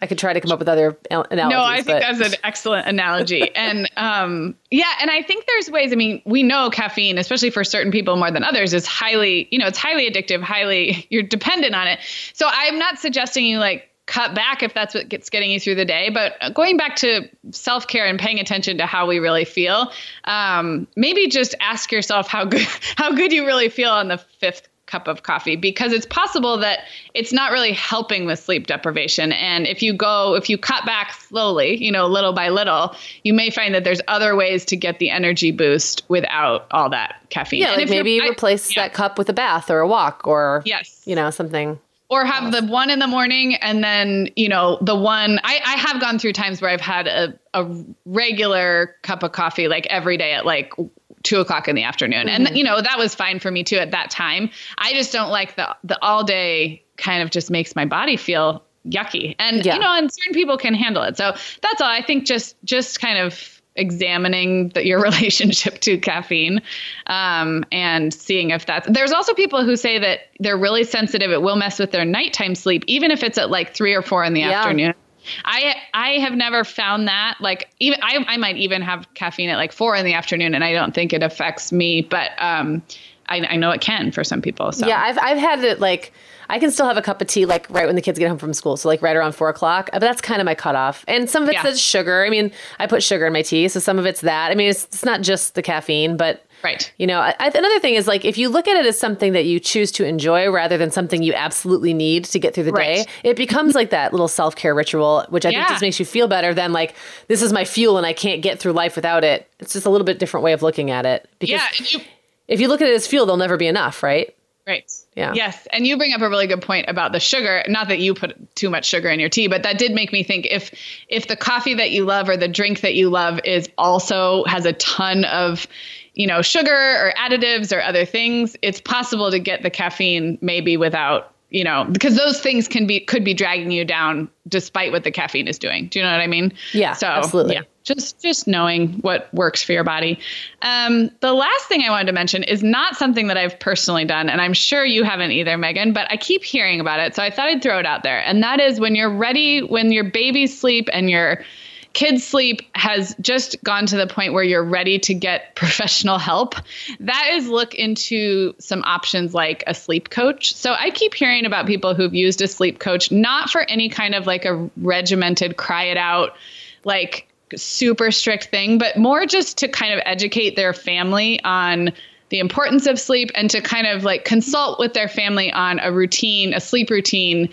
I could try to come up with other analogies. No, I think but. that's an excellent analogy. and um, yeah, and I think there's ways. I mean, we know caffeine, especially for certain people more than others, is highly, you know, it's highly addictive. Highly, you're dependent on it. So I'm not suggesting you like cut back if that's what gets getting you through the day. But going back to self care and paying attention to how we really feel, um, maybe just ask yourself how good how good you really feel on the fifth cup of coffee because it's possible that it's not really helping with sleep deprivation. And if you go if you cut back slowly you know little by little you may find that there's other ways to get the energy boost without all that caffeine. Yeah like maybe replace I, that cup with a bath or a walk or yes. you know something or have the one in the morning and then you know the one I, I have gone through times where i've had a, a regular cup of coffee like every day at like two o'clock in the afternoon. Mm-hmm. and you know that was fine for me too at that time. I just don't like the the all day kind of just makes my body feel yucky. And yeah. you know and certain people can handle it. So that's all. I think just just kind of examining the, your relationship to caffeine um, and seeing if that's there's also people who say that they're really sensitive. It will mess with their nighttime sleep even if it's at like three or four in the yeah. afternoon. I I have never found that like even I, I might even have caffeine at like four in the afternoon and I don't think it affects me but um I, I know it can for some people so. Yeah I've I've had it like I can still have a cup of tea like right when the kids get home from school. So like right around four o'clock. But that's kind of my cutoff. And some of it yeah. says sugar. I mean, I put sugar in my tea, so some of it's that. I mean, it's, it's not just the caffeine, but right. You know, I, another thing is like if you look at it as something that you choose to enjoy rather than something you absolutely need to get through the right. day, it becomes like that little self care ritual, which I yeah. think just makes you feel better than like this is my fuel and I can't get through life without it. It's just a little bit different way of looking at it because. Yeah, if you look at it as fuel, there'll never be enough, right? Right. Yeah. Yes. And you bring up a really good point about the sugar. Not that you put too much sugar in your tea, but that did make me think if if the coffee that you love or the drink that you love is also has a ton of, you know, sugar or additives or other things, it's possible to get the caffeine maybe without you know, because those things can be could be dragging you down despite what the caffeine is doing. Do you know what I mean? Yeah, so, absolutely. Yeah, just just knowing what works for your body. Um, the last thing I wanted to mention is not something that I've personally done, and I'm sure you haven't either, Meagan. But I keep hearing about it, so I thought I'd throw it out there. And that is when you're ready, when your babies sleep and you're kids sleep has just gone to the point where you're ready to get professional help, that is look into some options like a sleep coach. So I keep hearing about people who've used a sleep coach, not for any kind of like a regimented cry it out, like super strict thing, but more just to kind of educate their family on the importance of sleep and to kind of like consult with their family on a routine, a sleep routine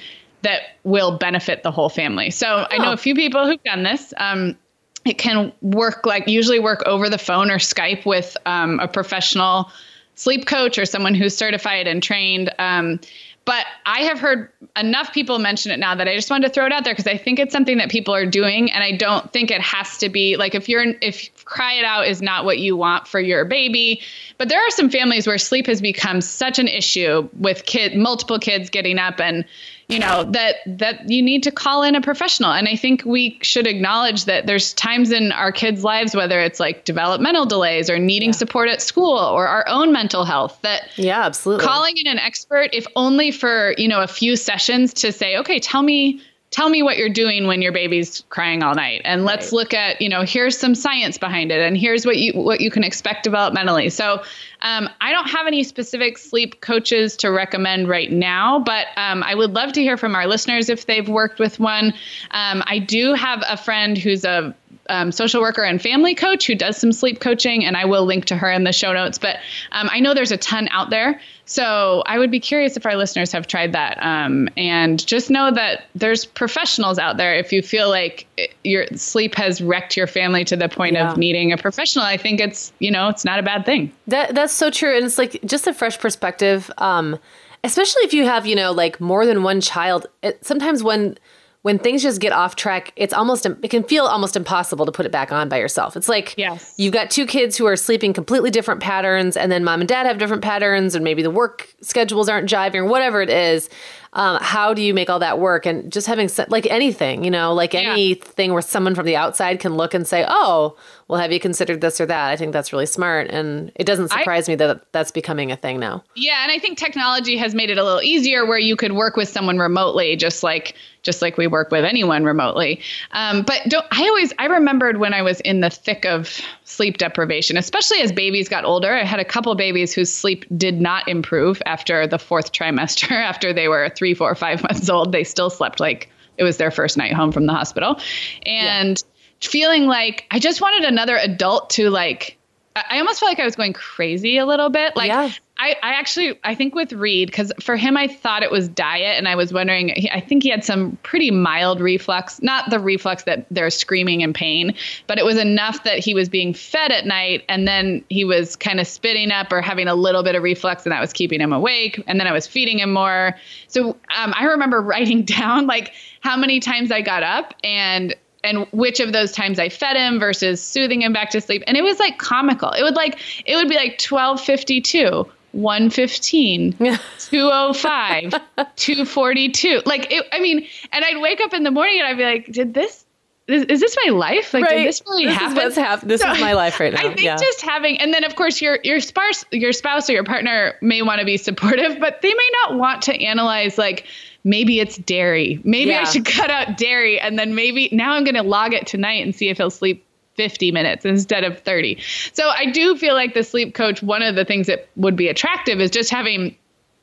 that will benefit the whole family. So oh. I know a few people who've done this. Um, it can work like usually work over the phone or Skype with um, a professional sleep coach or someone who's certified and trained. Um, but I have heard enough people mention it now that I just wanted to throw it out there because I think it's something that people are doing, and I don't think it has to be like if you're if cry it out is not what you want for your baby. But there are some families where sleep has become such an issue with kid multiple kids getting up and you know that that you need to call in a professional and i think we should acknowledge that there's times in our kids lives whether it's like developmental delays or needing yeah. support at school or our own mental health that yeah absolutely calling in an expert if only for you know a few sessions to say okay tell me tell me what you're doing when your baby's crying all night. And let's right. look at you know here's some science behind it and here's what you what you can expect developmentally. So um, i don't have any specific sleep coaches to recommend right now but um, i would love to hear from our listeners if they've worked with one. Um, i do have a friend who's a um, social worker and family coach who does some sleep coaching, and I will link to her in the show notes. But um, I know there's a ton out there. So I would be curious if our listeners have tried that. Um, and just know that there's professionals out there. If you feel like your sleep has wrecked your family to the point yeah. of needing a professional, I think it's, you know, it's not a bad thing. That That's so true. And it's like just a fresh perspective. Um, especially if you have, you know, like more than one child. It, sometimes when when things just get off track, it's almost it can feel almost impossible to put it back on by yourself. It's like yes. you've got two kids who are sleeping completely different patterns, and then mom and dad have different patterns, and maybe the work schedules aren't jiving or whatever it is um, how do you make all that work? And just having like anything, you know, like yeah. anything where someone from the outside can look and say, "Oh, well, have you considered this or that?" I think that's really smart, and it doesn't surprise I, me that that's becoming a thing now. Yeah, and I think technology has made it a little easier where you could work with someone remotely, just like just like we work with anyone remotely. Um, but don't I always I remembered when I was in the thick of sleep deprivation, especially as babies got older. I had a couple babies whose sleep did not improve after the fourth trimester, after they were three, four, five months old. They still slept like it was their first night home from the hospital. And yeah. feeling like I just wanted another adult to like I almost felt like I was going crazy a little bit. Like yeah. I, I actually I think with Reed because for him I thought it was diet and I was wondering I think he had some pretty mild reflux not the reflux that they're screaming in pain but it was enough that he was being fed at night and then he was kind of spitting up or having a little bit of reflux and that was keeping him awake and then I was feeding him more so um, I remember writing down like how many times I got up and and which of those times I fed him versus soothing him back to sleep. And it was like comical. It would like it would be like 1252, 115, 205, 242. Like, it, I mean, and I'd wake up in the morning and I'd be like, did this, is, is this my life? Like, right. did this really this happen? Is hap- this so, is my life right now. I think yeah. just having, and then of course your, your spouse, your spouse or your partner may want to be supportive, but they may not want to analyze like, maybe it's dairy. Maybe yeah. I should cut out dairy. And then maybe now I'm going to log it tonight and see if he'll sleep 50 minutes instead of 30. So I do feel like the sleep coach, one of the things that would be attractive is just having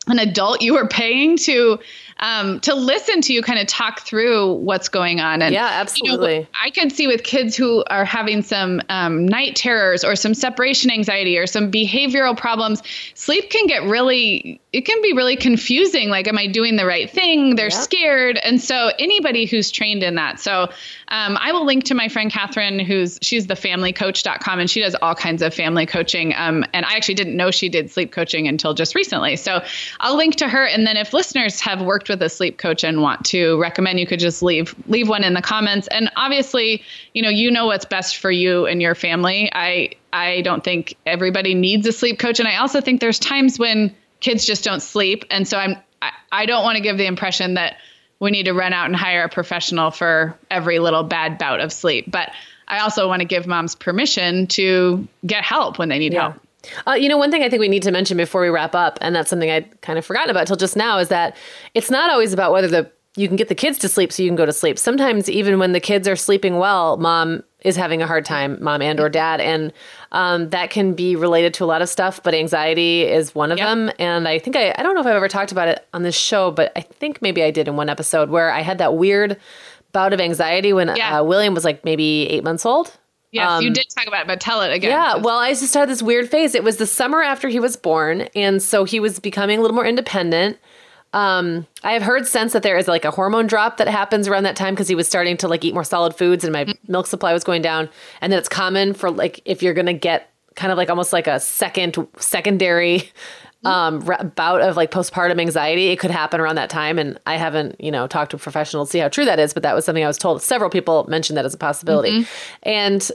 an adult you are paying to um, to listen to you kind of talk through what's going on. And yeah, absolutely. You know, I can see with kids who are having some um, night terrors or some separation anxiety or some behavioral problems, sleep can get really, it can be really confusing. Like, am I doing the right thing? They're scared. And so anybody who's trained in that. So um, I will link to my friend Catherine, who's she's the familycoach.com and she does all kinds of family coaching. Um, and I actually didn't know she did sleep coaching until just recently. So I'll link to her. And then if listeners have worked with a sleep coach and want to recommend, you could just leave leave one in the comments. And obviously, you know, you know what's best for you and your family. I I don't think everybody needs a sleep coach, and I also think there's times when kids just don't sleep, and so I'm I, I don't want to give the impression that we need to run out and hire a professional for every little bad bout of sleep. But I also want to give moms permission to get help when they need yeah. help. Uh, you know, one thing I think we need to mention before we wrap up, and that's something I'd kind of forgotten about till just now, is that it's not always about whether the you can get the kids to sleep so you can go to sleep. Sometimes even when the kids are sleeping well, mom is having a hard time, mom and or dad, and um, that can be related to a lot of stuff. But anxiety is one of yep. them, and I think I I don't know if I've ever talked about it on this show, but I think maybe I did in one episode where I had that weird bout of anxiety when yeah. uh, William was like maybe eight months old. Yes, um, you did talk about it, but tell it again. Yeah, well, I just had this weird phase. It was the summer after he was born, and so he was becoming a little more independent. Um, I have heard since that there is like a hormone drop that happens around that time because he was starting to like eat more solid foods and my mm-hmm. milk supply was going down, and that it's common for like if you're gonna get kind of like almost like a second secondary um, bout of like postpartum anxiety. It could happen around that time. And I haven't, you know, talked to a professional to see how true that is, but that was something I was told. Several people mentioned that as a possibility. Mm-hmm. And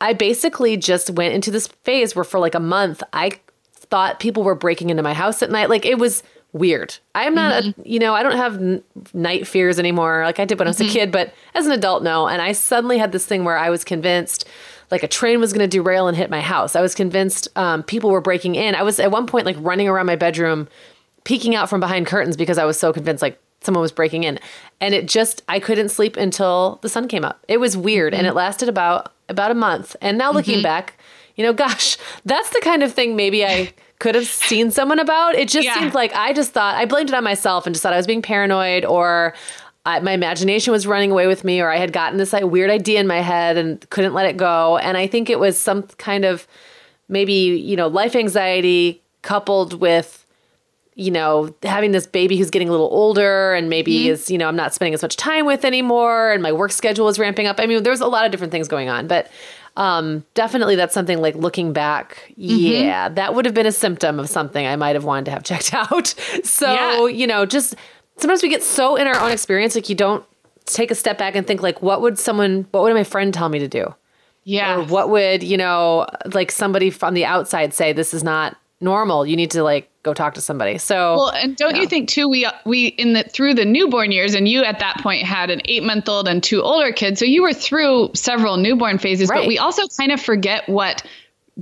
I basically just went into this phase where for like a month, I thought people were breaking into my house at night. Like it was weird. I'm not, mm-hmm. a, you know, I don't have n- night fears anymore like I did when I was mm-hmm. a kid, but as an adult, no. And I suddenly had this thing where I was convinced like a train was going to derail and hit my house. I was convinced um, people were breaking in. I was at one point like running around my bedroom, peeking out from behind curtains because I was so convinced like someone was breaking in. And it just I couldn't sleep until the sun came up. It was weird mm-hmm. and it lasted about about a month. And now looking mm-hmm. back, you know, gosh, that's the kind of thing maybe I could have seen someone about. It just yeah. seemed like I just thought I blamed it on myself and just thought I was being paranoid or I, my imagination was running away with me, or I had gotten this like, weird idea in my head and couldn't let it go. And I think it was some kind of maybe, you know, life anxiety coupled with, you know, having this baby who's getting a little older and maybe mm-hmm. is, you know, I'm not spending as much time with anymore and my work schedule is ramping up. I mean, there's a lot of different things going on, but um, definitely that's something like looking back, mm-hmm. yeah, that would have been a symptom of something I might have wanted to have checked out. so, yeah. you know, just sometimes we get so in our own experience, like you don't take a step back and think like, what would someone, what would my friend tell me to do? Yeah. Or what would, you know, like somebody from the outside say, this is not normal. You need to like go talk to somebody. So well, and don't you, you think too? We we in the through the newborn years, and you at that point had an eight month old and two older kids, so you were through several newborn phases. Right. But we also kind of forget what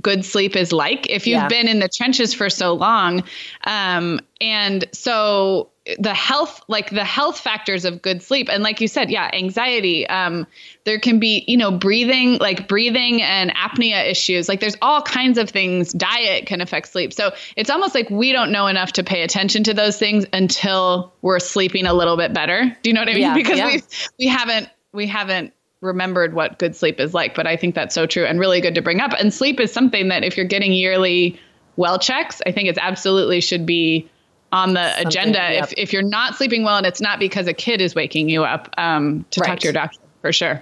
good sleep is like if you've yeah. been in the trenches for so long. Um, and so the health like the health factors of good sleep and like you said yeah anxiety um there can be you know breathing like breathing and apnea issues like there's all kinds of things diet can affect sleep so it's almost like we don't know enough to pay attention to those things until we're sleeping a little bit better do you know what i mean yeah, because yeah. we we haven't we haven't remembered what good sleep is like but i think that's so true and really good to bring up. And sleep is something that if you're getting yearly well checks i think it's absolutely should be on the Something, agenda. Yep. if, if you're not sleeping well and it's not because a kid is waking you up um, to right. talk to your doctor for sure.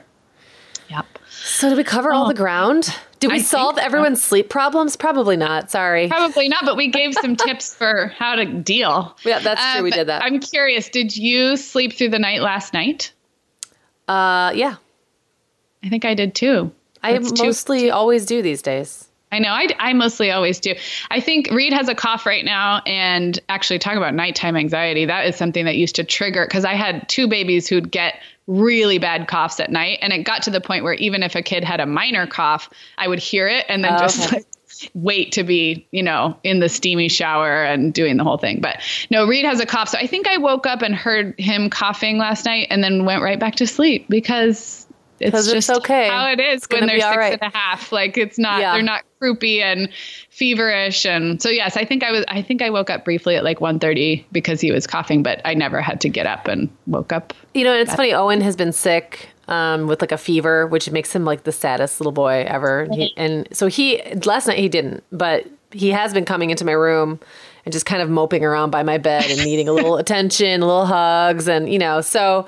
Yep. So did we cover all the ground? Did we I solve everyone's so. sleep problems? Probably not. Sorry. Probably not but we gave some tips for how to deal. Yeah that's true we did that. I'm curious did you sleep through the night last night? Uh yeah i think i did too i mostly always do these days I know. I, I mostly always do. I think Reed has a cough right now. And actually, talking about nighttime anxiety, that is something that used to trigger because I had two babies who'd get really bad coughs at night. And it got to the point where even if a kid had a minor cough, I would hear it and then oh, just okay. like wait to be, you know, in the steamy shower and doing the whole thing. But no, Reed has a cough. So I think I woke up and heard him coughing last night and then went right back to sleep because it's just it's okay. how it is when they're six right. and a half. Like it's not, yeah. they're not croupy and feverish. And so, yes, I think I was, I think I woke up briefly at like 1.30 because he was coughing, but I never had to get up and woke up. You know, it's funny. Owen has been sick um, with like a fever, which makes him like the saddest little boy ever. He, and so he, last night he didn't, but he has been coming into my room and just kind of moping around by my bed and needing a little attention, a little hugs. And, you know, so,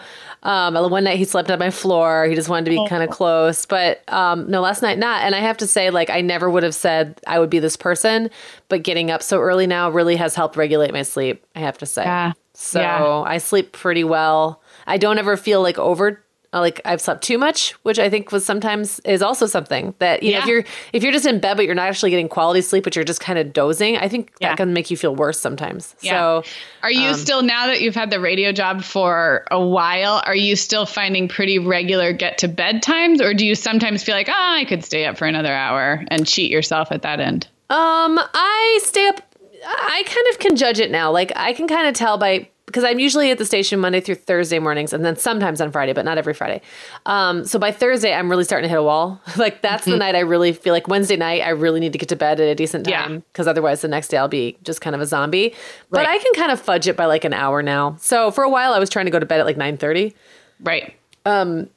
um, one night he slept on my floor. He just wanted to be oh. kind of close. But um, no, last night not. And I have to say, like, I never would have said I would be this person. But getting up so early now really has helped regulate my sleep. I have to say. Yeah. So yeah. I sleep pretty well. I don't ever feel like over like I've slept too much, which I think was sometimes is also something that you know if you're if you're just in bed but you're not actually getting quality sleep, but you're just kind of dozing. I think Yeah. that can make you feel worse sometimes. Yeah. So Are you still now that you've had the radio job for a while? Are you still finding pretty regular get to bed times, or do you sometimes feel like, oh, I could stay up for another hour and cheat yourself at that end? Um, I stay up. I kind of can judge it now. Like I can kind of tell by because I'm usually at the station Monday through Thursday mornings, and then sometimes on Friday, but not every Friday. Um, so by Thursday, I'm really starting to hit a wall. like that's the night I really feel like Wednesday night. I really need to get to bed at a decent time because otherwise the next day I'll be just kind of a zombie. But I can kind of fudge it by like an hour now. So for a while, I was trying to go to bed at like 9:30. Right. And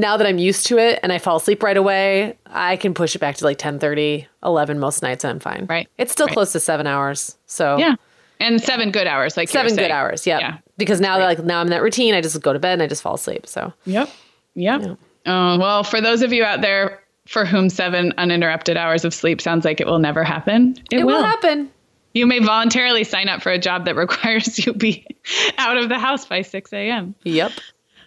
now that I'm used to it and I fall asleep right away, I can push it back to like 10:30, 11 most nights and I'm fine. Right. It's still Right. close to 7 hours. So Yeah. And seven good hours, like seven good hours. Yep. Yeah. Because now they like now I'm in that routine. I just go to bed and I just fall asleep. So Yep. Yep. Oh, well, for those of you out there for whom seven uninterrupted hours of sleep sounds like it will never happen, it, it will happen. You may voluntarily sign up for a job that requires you be out of the house by 6 a.m. Yep.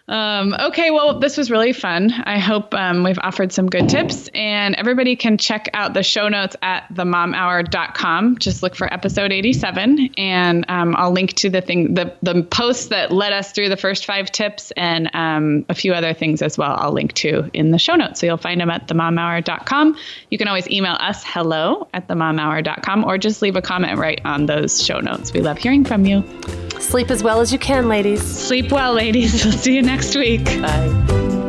Um, okay, well, this was really fun. I hope um, we've offered some good tips, and everybody can check out the show notes at themomhour.com. Just look for episode 87, and um, I'll link to the thing, the the post that led us through the first five tips, and um, a few other things as well. I'll link to in the show notes, so you'll find them at themomhour.com. You can always email us hello at themomhour.com, or just leave a comment right on those show notes. We love hearing from you. Sleep as well as you can, ladies. Sleep well, ladies. We'll see you next week. Bye.